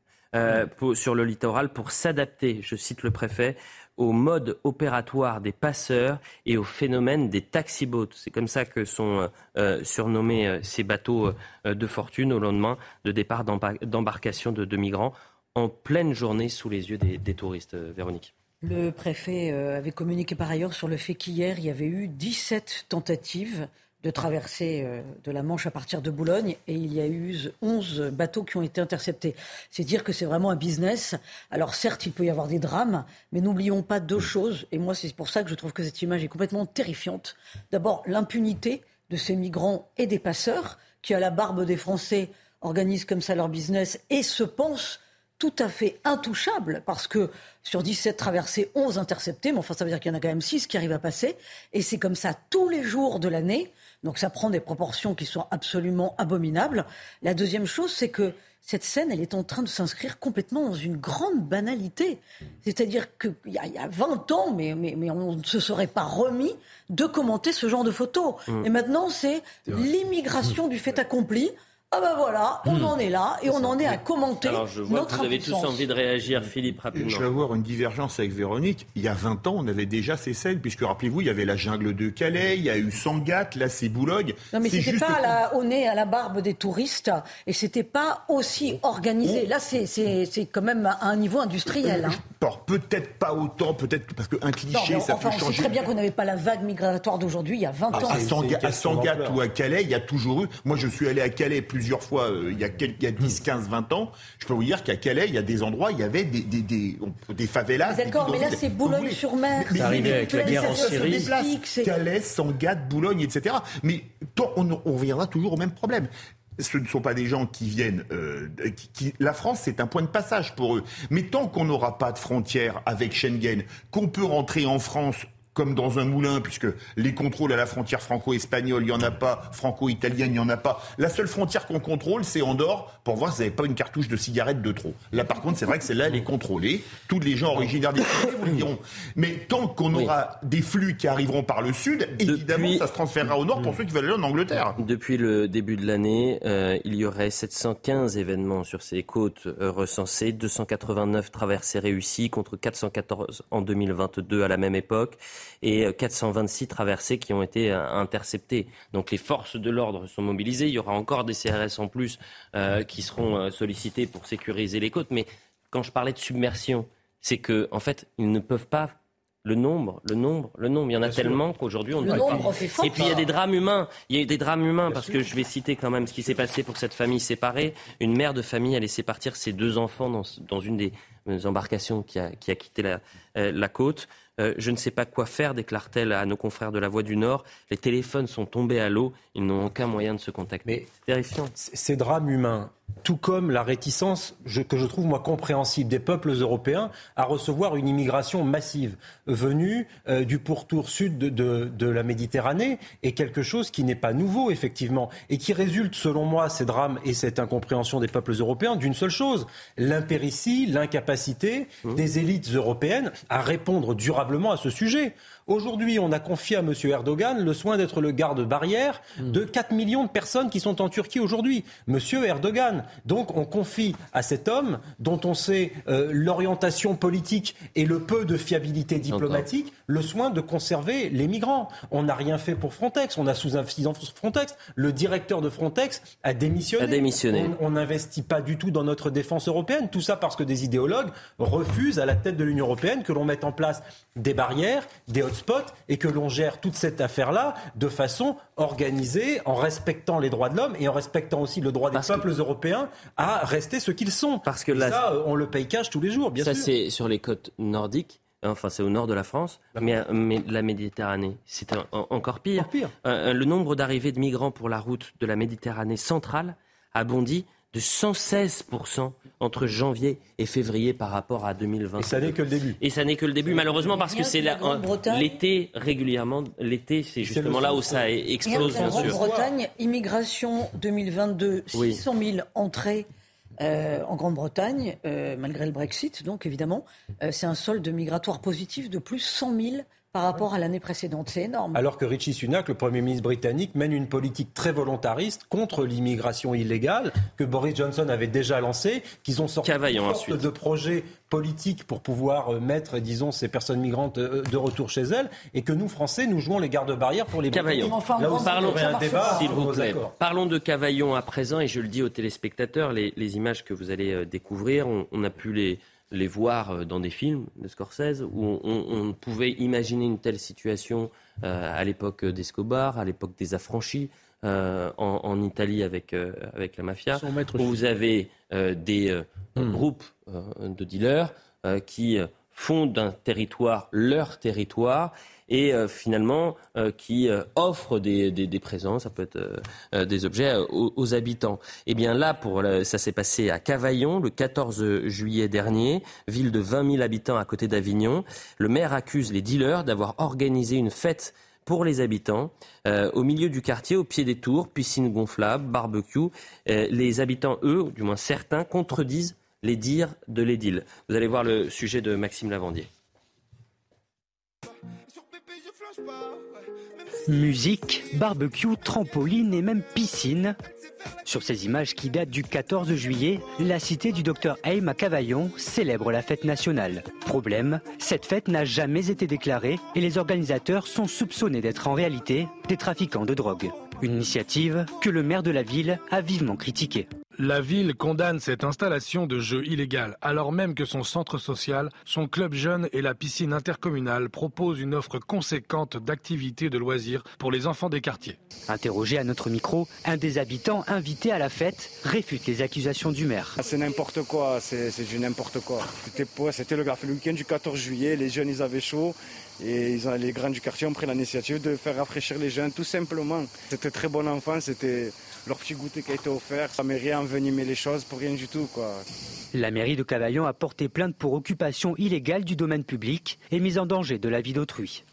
sur le littoral pour s'adapter, je cite le préfet, au mode opératoire des passeurs et au phénomène des taxi-boats. C'est comme ça que sont euh, euh, surnommés euh, ces bateaux de fortune au lendemain de départ d'embarcation de, migrants en pleine journée sous les yeux des, des touristes. Véronique. Le préfet avait communiqué par ailleurs sur le fait qu'hier, il y avait eu 17 tentatives de traverser euh, de la Manche à partir de Boulogne et il y a eu 11 bateaux qui ont été interceptés. C'est dire que c'est vraiment un business. Alors certes, il peut y avoir des drames, mais n'oublions pas deux choses. Et moi, c'est pour ça que je trouve que cette image est complètement terrifiante. D'abord, l'impunité de ces migrants et des passeurs qui, à la barbe des Français, organisent comme ça leur business et se pensent tout à fait intouchables parce que sur 17 traversées, 11 interceptés, mais enfin ça veut dire qu'il y en a quand même 6 qui arrivent à passer et c'est comme ça tous les jours de l'année. Donc ça prend des proportions qui sont absolument abominables. La deuxième chose, c'est que cette scène, elle est en train de s'inscrire complètement dans une grande banalité. C'est-à-dire qu'il y, a, y a 20 ans, mais, mais, mais on ne se serait pas remis de commenter ce genre de photos. Mmh. Et maintenant, c'est l'immigration du fait accompli. Ah ben voilà, on hmm. en est là et on en est à commenter Alors je vois que vous avez tous envie de réagir, Philippe, rapidement. Je vais avoir une divergence avec Véronique. Il y a 20 ans, on avait déjà ces scènes, puisque rappelez-vous, il y avait la jungle de Calais, il y a eu Sangatte, là c'est Boulogne. Non mais c'était pas la, au nez, à la barbe des touristes et c'était pas aussi organisé. Là c'est quand même à un niveau industriel. Hein. Peut-être pas autant, peut-être parce qu'un cliché, ça peut changer. On sait très bien qu'on n'avait pas la vague migratoire d'aujourd'hui il y a 20 ah, ans. À, Sangatte ou à Calais, il y a toujours eu. Moi je suis allé à Calais plus plusieurs fois euh, il, y a quelques, il y a 10, 15, 20 ans. Je peux vous dire qu'à Calais, il y a des endroits, il y avait des, des, des, des favelas. D'accord, mais là, c'est Boulogne-sur-Mer. C'est arrivé avec la guerre en Syrie. Calais, Sangatte, Boulogne, etc. Mais on, on reviendra toujours au même problème ce ne sont pas des gens qui viennent. Euh, qui, la France, c'est un point de passage pour eux. Mais tant qu'on n'aura pas de frontière avec Schengen, qu'on peut rentrer en France comme dans un moulin, puisque les contrôles à la frontière franco-espagnole, il n'y en a pas, franco-italienne, il n'y en a pas. La seule frontière qu'on contrôle, c'est Andorre, pour voir si vous n'avez pas une cartouche de cigarette de trop. Là, par contre, c'est vrai que celle-là, elle est contrôlée. Tous les gens originaires des pays vous le diront. Mais tant qu'on aura des flux qui arriveront par le sud, évidemment, ça se transférera au nord pour ceux qui veulent aller en Angleterre. Depuis le début de l'année, euh, il y aurait 715 événements sur ces côtes euh, recensés, 289 traversées réussies contre 414 en 2022 à la même époque et 426 traversées qui ont été euh, interceptées. Donc les forces de l'ordre sont mobilisées. Il y aura encore des CRS en plus euh, qui seront euh, sollicités pour sécuriser les côtes. Mais quand je parlais de submersion, c'est que en fait, ils ne peuvent pas le nombre, le nombre, le nombre. Il y en a tellement qu'aujourd'hui on ne peut plus. Et puis il y a des drames humains. Il y a eu des drames humains parce que je vais citer quand même ce qui s'est passé pour cette famille séparée. Une mère de famille a laissé partir ses deux enfants dans, dans une des embarcations qui a, qui a quitté la, la côte. Euh, je ne sais pas quoi faire, déclare-t-elle à nos confrères de la Voix du Nord. Les téléphones sont tombés à l'eau, ils n'ont aucun moyen de se contacter. C'est terrifiant. Ces drames humains, tout comme la réticence que je trouve moi compréhensible des peuples européens à recevoir une immigration massive venue euh, du pourtour sud de, la Méditerranée est quelque chose qui n'est pas nouveau effectivement et qui résulte selon moi ces drames et cette incompréhension des peuples européens d'une seule chose l'impéritie, l'incapacité mmh. des élites européennes à répondre durablement considérablement à ce sujet. Aujourd'hui, on a confié à M. Erdogan le soin d'être le garde-barrière hmm. de 4 millions de personnes qui sont en Turquie aujourd'hui. M. Erdogan. Donc on confie à cet homme, dont on sait euh, l'orientation politique et le peu de fiabilité diplomatique, le soin de conserver les migrants. On n'a rien fait pour Frontex. On a sous insuffisance Frontex. Le directeur de Frontex a démissionné. A démissionné. On n'investit pas du tout dans notre défense européenne. Tout ça parce que des idéologues refusent à la tête de l'Union européenne que l'on mette en place des barrières, des hotspots et que l'on gère toute cette affaire-là de façon organisée, en respectant les droits de l'homme et en respectant aussi le droit des peuples européens à rester ce qu'ils sont. Parce que ça, on le paye cash tous les jours, bien sûr. Ça, c'est sur les côtes nordiques. Enfin, c'est au nord de la France, mais, mais la Méditerranée, c'est encore pire. pire. Euh, le nombre d'arrivées de migrants pour la route de la Méditerranée centrale a bondi de 116% entre janvier et février par rapport à 2020. Et ça n'est que le début. Et ça n'est que le début, malheureusement, parce que c'est l'été régulièrement. L'été, c'est justement là où ça explose, bien sûr. Grande-Bretagne, immigration 2022, 600 000 entrées. Euh, en Grande-Bretagne, euh, malgré le Brexit, donc évidemment, euh, c'est un solde migratoire positif de plus 100 000 par rapport à l'année précédente. C'est énorme. Alors que Richie Sunak, le Premier ministre britannique, mène une politique très volontariste contre l'immigration illégale que Boris Johnson avait déjà lancée, qu'ils ont sorti sorte de projets politiques pour pouvoir euh, mettre, disons, ces personnes migrantes euh, de retour chez elles, et que nous, Français, nous jouons les gardes-barrières pour les Cavaillon. Enfin, parlons, parlons de Cavaillon à présent, et je le dis aux téléspectateurs, les, images que vous allez euh, découvrir, on a pu les les voir euh, dans des films de Scorsese où on, pouvait imaginer une telle situation euh, à l'époque d'Escobar, à l'époque des affranchis. Euh, en, Italie avec, avec la mafia, où vous avez des hmm. groupes de dealers qui font d'un territoire leur territoire et euh, finalement euh, qui euh, offre des, des, présents, ça peut être des objets aux, habitants. Et eh bien là, pour, ça s'est passé à Cavaillon le 14 juillet dernier, ville de 20 000 habitants à côté d'Avignon. Le maire accuse les dealers d'avoir organisé une fête pour les habitants, au milieu du quartier, au pied des tours, piscine gonflable, barbecue. les habitants, eux, du moins certains, contredisent les dires de l'édile. Vous allez voir le sujet de Maxime Lavandier. Musique, barbecue, trampoline et même piscine. Sur ces images qui datent du 14 juillet, la cité du docteur Haim Cavaillon célèbre la fête nationale. Problème, cette fête n'a jamais été déclarée et les organisateurs sont soupçonnés d'être en réalité des trafiquants de drogue. Une initiative que le maire de la ville a vivement critiquée. La ville condamne cette installation de jeu illégale, alors même que son centre social, son club jeune et la piscine intercommunale proposent une offre conséquente d'activités de loisirs pour les enfants des quartiers. Interrogé à notre micro, un des habitants invités à la fête réfute les accusations du maire. Ah, c'est n'importe quoi, c'est du n'importe quoi. C'était le, le week-end du 14 juillet, les jeunes ils avaient chaud et ils ont, les grands du quartier ont pris l'initiative de faire rafraîchir les jeunes tout simplement. C'était très bon enfant, c'était leur petit goûter qui a été offert. La mairie a envenimé les choses pour rien du tout. Quoi. La mairie de Cavaillon a porté plainte pour occupation illégale du domaine public et mise en danger de la vie d'autrui.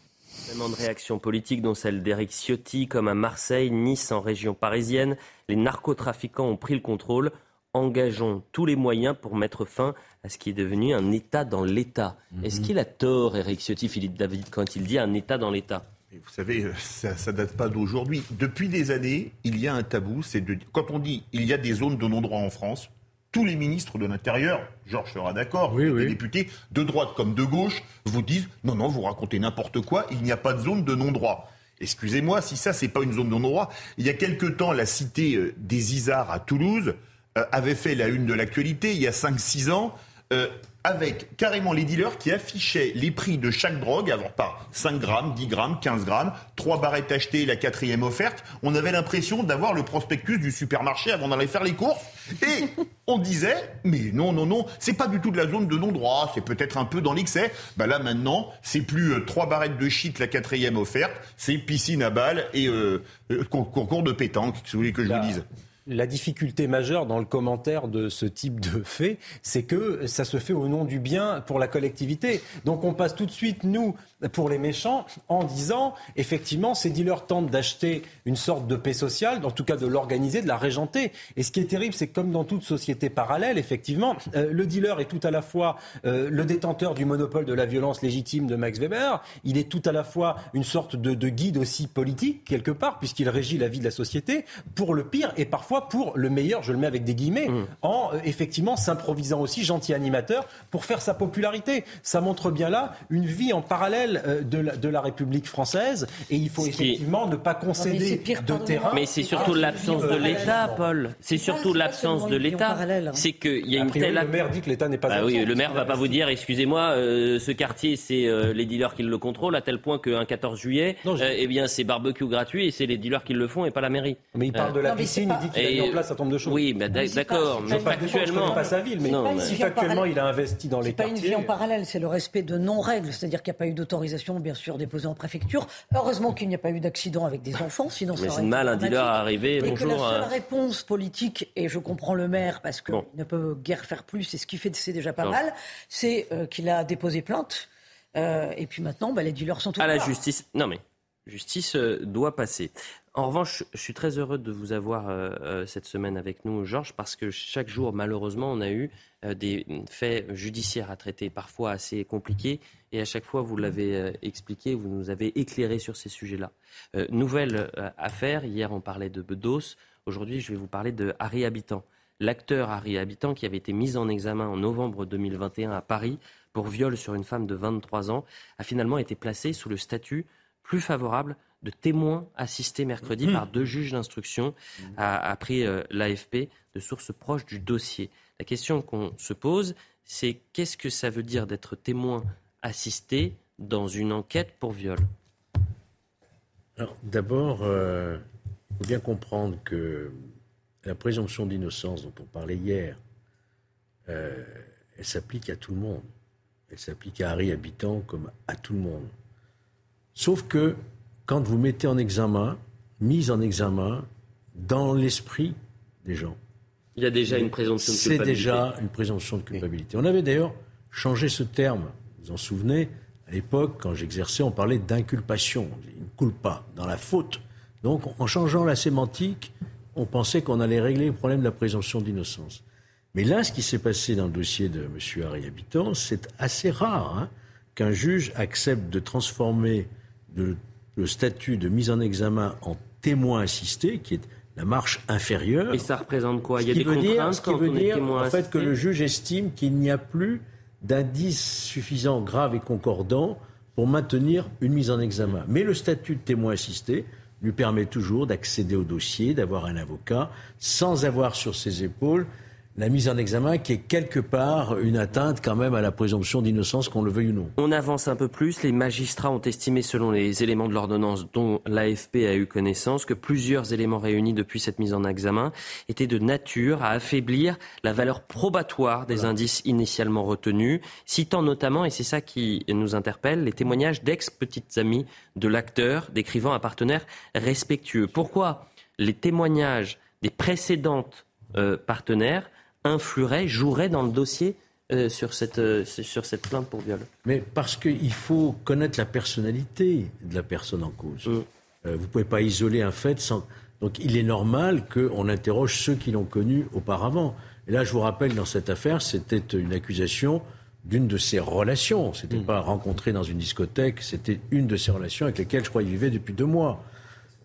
Tellement de réactions politiques, dont celle d'Éric Ciotti, comme à Marseille, Nice, en région parisienne. Les narcotrafiquants ont pris le contrôle. Engageons tous les moyens pour mettre fin à ce qui est devenu un État dans l'État. Est-ce mhm. qu'il a tort, Éric Ciotti, Philippe David, quand il dit un État dans l'État? Vous savez, euh, ça, ne date pas d'aujourd'hui. Depuis des années, il y a un tabou. C'est de quand on dit il y a des zones de non-droit en France, tous les ministres de l'Intérieur, Georges sera d'accord, les députés de droite comme de gauche, vous disent non, non, vous racontez n'importe quoi, il n'y a pas de zone de non-droit. Excusez-moi, si ça, c'est pas une zone de non-droit. Il y a quelque temps, la cité euh, des Isards à Toulouse euh, avait fait la une de l'actualité, il y a 5-6 ans avec carrément les dealers qui affichaient les prix de chaque drogue, alors par 5 grammes, 10 grammes, 15 grammes, 3 barrettes achetées, la quatrième offerte. On avait l'impression d'avoir le prospectus du supermarché avant d'aller faire les courses. Et on disait, mais non, non, non, c'est pas du tout de la zone de non-droit, c'est peut-être un peu dans l'excès. Bah là maintenant, c'est plus 3 euh, barrettes de shit, la quatrième offerte, c'est piscine à balles et euh, euh, concours de pétanque, si vous voulez que je vous dise. La difficulté majeure dans le commentaire de ce type de fait, c'est que ça se fait au nom du bien pour la collectivité. Donc on passe tout de suite, nous, pour les méchants, en disant, effectivement, ces dealers tentent d'acheter une sorte de paix sociale, en tout cas de l'organiser, de la régenter. Et ce qui est terrible, c'est que comme dans toute société parallèle, effectivement, euh, le dealer est tout à la fois euh, le détenteur du monopole de la violence légitime de Max Weber, il est tout à la fois une sorte de, de guide aussi politique, quelque part, puisqu'il régit la vie de la société, pour le pire et parfois pour le meilleur, je le mets avec des guillemets, mm. en euh, effectivement s'improvisant aussi gentil animateur pour faire sa popularité. Ça montre bien là une vie en parallèle euh, de la, de la République française et il faut effectivement ne pas concéder de terrain. Mais c'est surtout l'absence de l'État, Paul. C'est surtout l'absence de l'État. C'est qu'il y a une telle. Le maire dit que l'État n'est pas. Ah oui, le maire va pas vous dire, excusez-moi, euh, ce quartier c'est les dealers qui le contrôlent à tel point qu'un 14 juillet, eh bien c'est barbecue gratuit et c'est les dealers qui le font et pas la mairie. Mais il parle de la piscine, il dit qu'il a mis en place un tombe de choses. Oui, mais d'accord. Mais factuellement, pas sa ville, mais si factuellement il a investi dans les quartiers. C'est pas une vie en parallèle, c'est le respect de non-règles, c'est-à-dire qu'il n'y a pas eu bien sûr, déposée en préfecture. Heureusement qu'il n'y a pas eu d'accident avec des enfants, sinon ça aurait mal un dealer à arriver. Et bonjour. que la seule réponse politique, et je comprends le maire parce qu'il ne peut guère faire plus, et ce qu'il fait, c'est déjà pas mal, c'est euh, qu'il a déposé plainte. Euh, et puis maintenant, bah, les dealers sont à la justice. Non mais justice euh, doit passer. En revanche, je suis très heureux de vous avoir euh, euh, cette semaine avec nous, Georges, parce que chaque jour, malheureusement, on a eu des faits judiciaires à traiter, parfois assez compliqués, et à chaque fois, vous l'avez expliqué, vous nous avez éclairé sur ces sujets-là. nouvelle affaire, hier on parlait de Bedos, aujourd'hui je vais vous parler de Harry Habitant. L'acteur Harry Habitant, qui avait été mis en examen en novembre 2021 à Paris pour viol sur une femme de 23 ans, a finalement été placé sous le statut plus favorable de témoins assistés mercredi par deux juges d'instruction, a appris euh, l'AFP de sources proches du dossier. La question qu'on se pose, c'est qu'est-ce que ça veut dire d'être témoin assisté dans une enquête pour viol? D'abord, euh, il faut bien comprendre que la présomption d'innocence dont on parlait hier, euh, elle s'applique à tout le monde. Elle s'applique à Harry Habitant comme à tout le monde. Sauf que quand vous mettez en examen, mise en examen, dans l'esprit des gens. Il y a déjà une présomption de culpabilité. C'est déjà une présomption de culpabilité. On avait d'ailleurs changé ce terme. Vous vous en souvenez À l'époque, quand j'exerçais, on parlait d'inculpation. Une culpa, dans la faute. Donc, en changeant la sémantique, on pensait qu'on allait régler le problème de la présomption d'innocence. Mais là, ce qui s'est passé dans le dossier de M. Harry Habitant, c'est assez rare hein, qu'un juge accepte de transformer le statut de mise en examen en témoin assisté, qui est la marche inférieure. Et ça représente quoi? Il y a des contraintes qui veut dire, en fait, que le juge estime qu'il n'y a plus d'indices suffisants, graves et concordants pour maintenir une mise en examen. Mais le statut de témoin assisté lui permet toujours d'accéder au dossier, d'avoir un avocat, sans avoir sur ses épaules la mise en examen qui est quelque part une atteinte quand même à la présomption d'innocence, qu'on le veuille ou non. On avance un peu plus. Les magistrats ont estimé, selon les éléments de l'ordonnance dont l'AFP a eu connaissance, que plusieurs éléments réunis depuis cette mise en examen étaient de nature à affaiblir la valeur probatoire des indices initialement retenus, citant notamment, et c'est ça qui nous interpelle, les témoignages d'ex-petites amies de l'acteur décrivant un partenaire respectueux. Pourquoi les témoignages des précédentes euh, partenaires influerait, jouerait dans le dossier euh, sur, cette, euh, sur cette plainte pour viol Mais parce qu'il faut connaître la personnalité de la personne en cause. Mm. Euh, vous ne pouvez pas isoler un fait sans. Donc il est normal qu'on interroge ceux qui l'ont connu auparavant. Et là, je vous rappelle, dans cette affaire, c'était une accusation d'une de ses relations. C'était n'était mm. pas rencontré dans une discothèque, c'était une de ses relations avec lesquelles je crois il vivait depuis deux mois.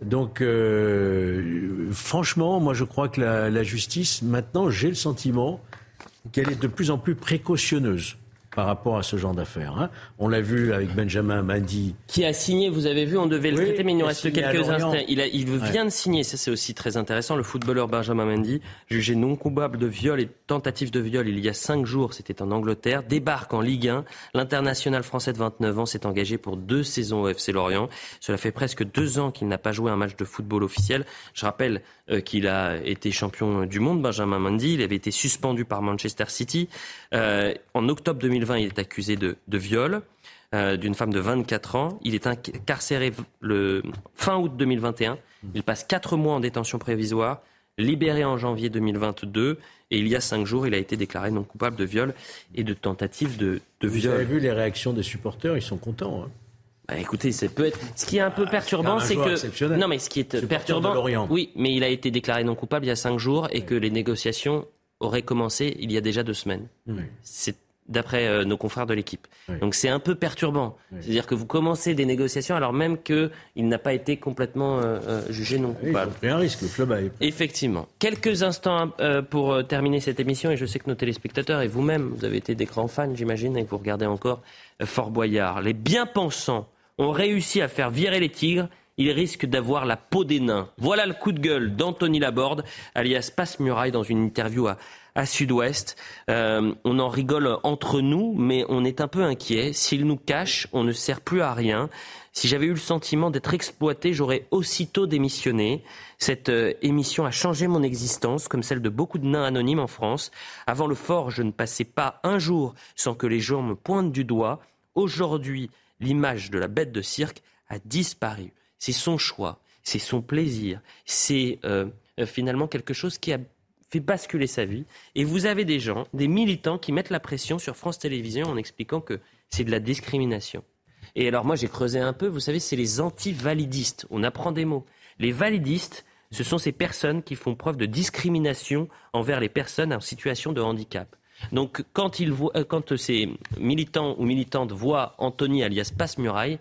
Donc, euh, franchement, moi, je crois que la justice, maintenant, j'ai le sentiment qu'elle est de plus en plus précautionneuse par rapport à ce genre d'affaires. Hein. On l'a vu avec Benjamin Mandi. Qui a signé, vous avez vu, on devait le traiter, mais il nous reste quelques instants. Il, il vient de signer, ça c'est aussi très intéressant, le footballeur Benjamin Mendy, jugé non coupable de viol et tentative de viol il y a cinq jours, c'était en Angleterre, débarque en Ligue 1. L'international français de 29 ans s'est engagé pour deux saisons au FC Lorient. Cela fait presque deux ans qu'il n'a pas joué un match de football officiel. Je rappelle euh, qu'il a été champion du monde, Benjamin Mendy. Il avait été suspendu par Manchester City. Euh, en octobre 2020, il est accusé de, viol. Euh, d'une femme de 24 ans. Il est incarcéré le fin août 2021. Il passe quatre mois en détention prévisoire. libéré en janvier 2022. Et il y a cinq jours, il a été déclaré non coupable de viol et de tentative de, de viol. Vous avez vu les réactions des supporters, ils sont contents. Hein. Bah, écoutez, ça peut être. Ce qui est un peu ah, perturbant, c'est que. Non, mais ce qui est perturbant. Oui, mais il a été déclaré non coupable il y a cinq jours et que les négociations auraient commencé il y a déjà deux semaines. C'est d'après euh, nos confrères de l'équipe. Donc c'est un peu perturbant. C'est-à-dire que vous commencez des négociations alors même qu'il n'a pas été complètement euh, euh, jugé non coupable. Il a un risque, le club a... Effectivement. Quelques instants pour terminer cette émission, et je sais que nos téléspectateurs et vous-même, vous avez été des grands fans, j'imagine, et que vous regardez encore Fort Boyard. Les bien-pensants ont réussi à faire virer les tigres il risque d'avoir la peau des nains. Voilà le coup de gueule d'Anthony Laborde, alias Passe-Muraille, dans une interview à, à Sud-Ouest. Euh, on en rigole entre nous, mais on est un peu inquiet. S'il nous cache, on ne sert plus à rien. Si j'avais eu le sentiment d'être exploité, j'aurais aussitôt démissionné. Cette euh, émission a changé mon existence, comme celle de beaucoup de nains anonymes en France. Avant le fort, je ne passais pas un jour sans que les gens me pointent du doigt. Aujourd'hui, l'image de la bête de cirque a disparu. C'est son choix, c'est son plaisir, c'est euh, finalement quelque chose qui a fait basculer sa vie. Et vous avez des gens, des militants qui mettent la pression sur France Télévisions en expliquant que c'est de la discrimination. Et alors moi j'ai creusé un peu, vous savez, c'est les anti-validistes. On apprend des mots. Les validistes, ce sont ces personnes qui font preuve de discrimination envers les personnes en situation de handicap. Donc quand, ils voient, euh, quand ces militants ou militantes voient Anthony alias Passe-Muraille,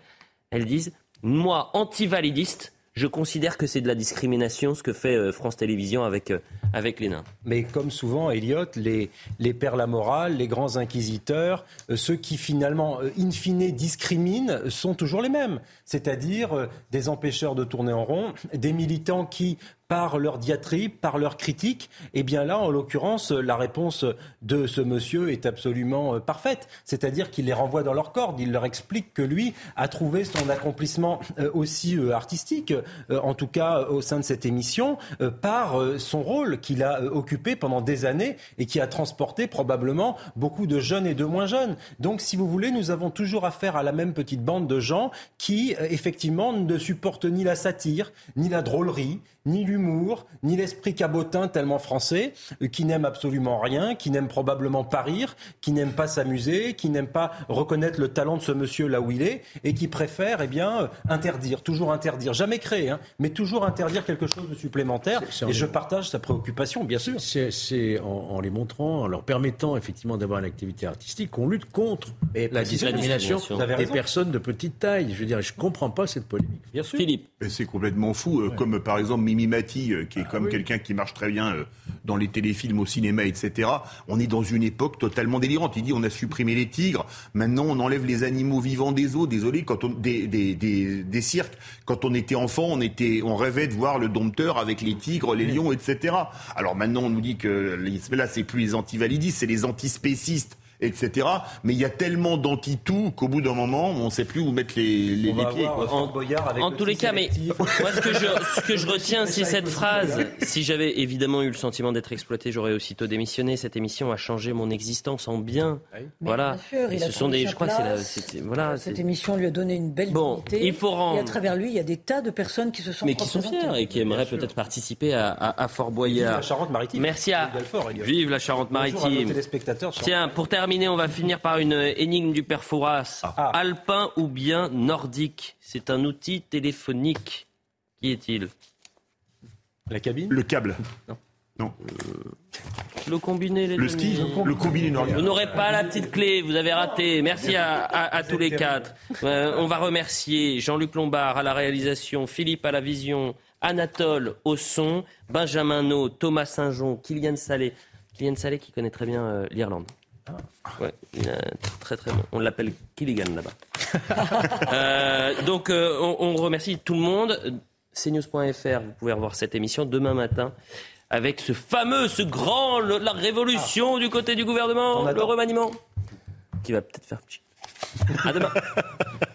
elles disent, moi, anti-validiste, je considère que c'est de la discrimination ce que fait euh, France Télévisions avec, euh, avec les nains. Mais comme souvent, Elliot, les, les pères la morale, les grands inquisiteurs, euh, ceux qui finalement, in fine, discriminent, sont toujours les mêmes. C'est-à-dire des empêcheurs de tourner en rond, des militants qui par leur diatribe, par leur critique, et eh bien là, en l'occurrence, la réponse de ce monsieur est absolument euh, parfaite. C'est-à-dire qu'il les renvoie dans leur corde. Il leur explique que lui a trouvé son accomplissement euh, aussi euh, artistique, en tout cas au sein de cette émission, par son rôle qu'il a occupé pendant des années et qui a transporté probablement beaucoup de jeunes et de moins jeunes. Donc, si vous voulez, nous avons toujours affaire à la même petite bande de gens qui, effectivement, ne supportent ni la satire, ni la drôlerie, ni l'humour, ni l'esprit cabotin tellement français, euh, qui n'aime absolument rien, qui n'aime probablement pas rire, qui n'aime pas s'amuser, qui n'aime pas reconnaître le talent de ce monsieur là où il est, et qui préfère eh bien, euh, interdire, toujours interdire, jamais créer, hein, mais toujours interdire quelque chose de supplémentaire. et je partage sa préoccupation, bien sûr. C'est en, les montrant, en leur permettant effectivement d'avoir une activité artistique, qu'on lutte contre la discrimination des personnes de petite taille. Je veux dire, je ne comprends pas cette polémique. Bien sûr. Philippe. C'est complètement fou, euh, comme par exemple Mimi Mati, euh, qui est ah comme quelqu'un qui marche très bien euh, dans les téléfilms, au cinéma, etc. On est dans une époque totalement délirante. Il dit on a supprimé les tigres, maintenant on enlève les animaux vivants des eaux. Désolé, quand on, des, des, des, des cirques, quand on était enfant, on, était, on rêvait de voir le dompteur avec les tigres, les lions, etc. Alors maintenant on nous dit que là c'est plus les antivalidistes, c'est les antispécistes etc. Mais il y a tellement d'anti-tout qu'au bout d'un moment, on ne sait plus où mettre les, les, pieds. En, tous les cas, mais moi, ce que je, ce que je retiens, c'est cette phrase. Si j'avais évidemment eu le sentiment d'être exploité, j'aurais aussitôt démissionné. Cette émission a changé mon existence en bien. Voilà. ce sont des, je crois que c'est voilà. Cette émission lui a donné une belle bon, Il faut rendre. Et à travers lui, il y a des tas de personnes qui se sont mais qui sont fiers et qui aimeraient peut-être participer à, à, Fort Boyard. la Charente-Maritime. Merci à. Vive la Charente-Maritime. Tiens, pour terminer on va finir par une énigme du père Fouras. Ah. Alpin ou bien nordique? C'est un outil téléphonique. Qui est-il? La cabine? Le câble. Non. Non. le combiné, Le ski? Le combiné nordique. Vous n'aurez pas la petite clé, vous avez raté. Merci à, tous les quatre. Euh, on va remercier Jean-Luc Lombard à la réalisation, Philippe à la vision, Anatole au son, Benjamin No, Thomas Saint-Jean, Kylian Salé. Kylian Salé qui connaît très bien euh, l'Irlande. Ouais, très très bon. On l'appelle Killigan là-bas. Euh, donc euh, on, remercie tout le monde. CNews.fr, vous pouvez revoir cette émission demain matin avec ce fameux, ce grand, la révolution ah. du côté du gouvernement, le remaniement, qui va peut-être faire petit. À demain.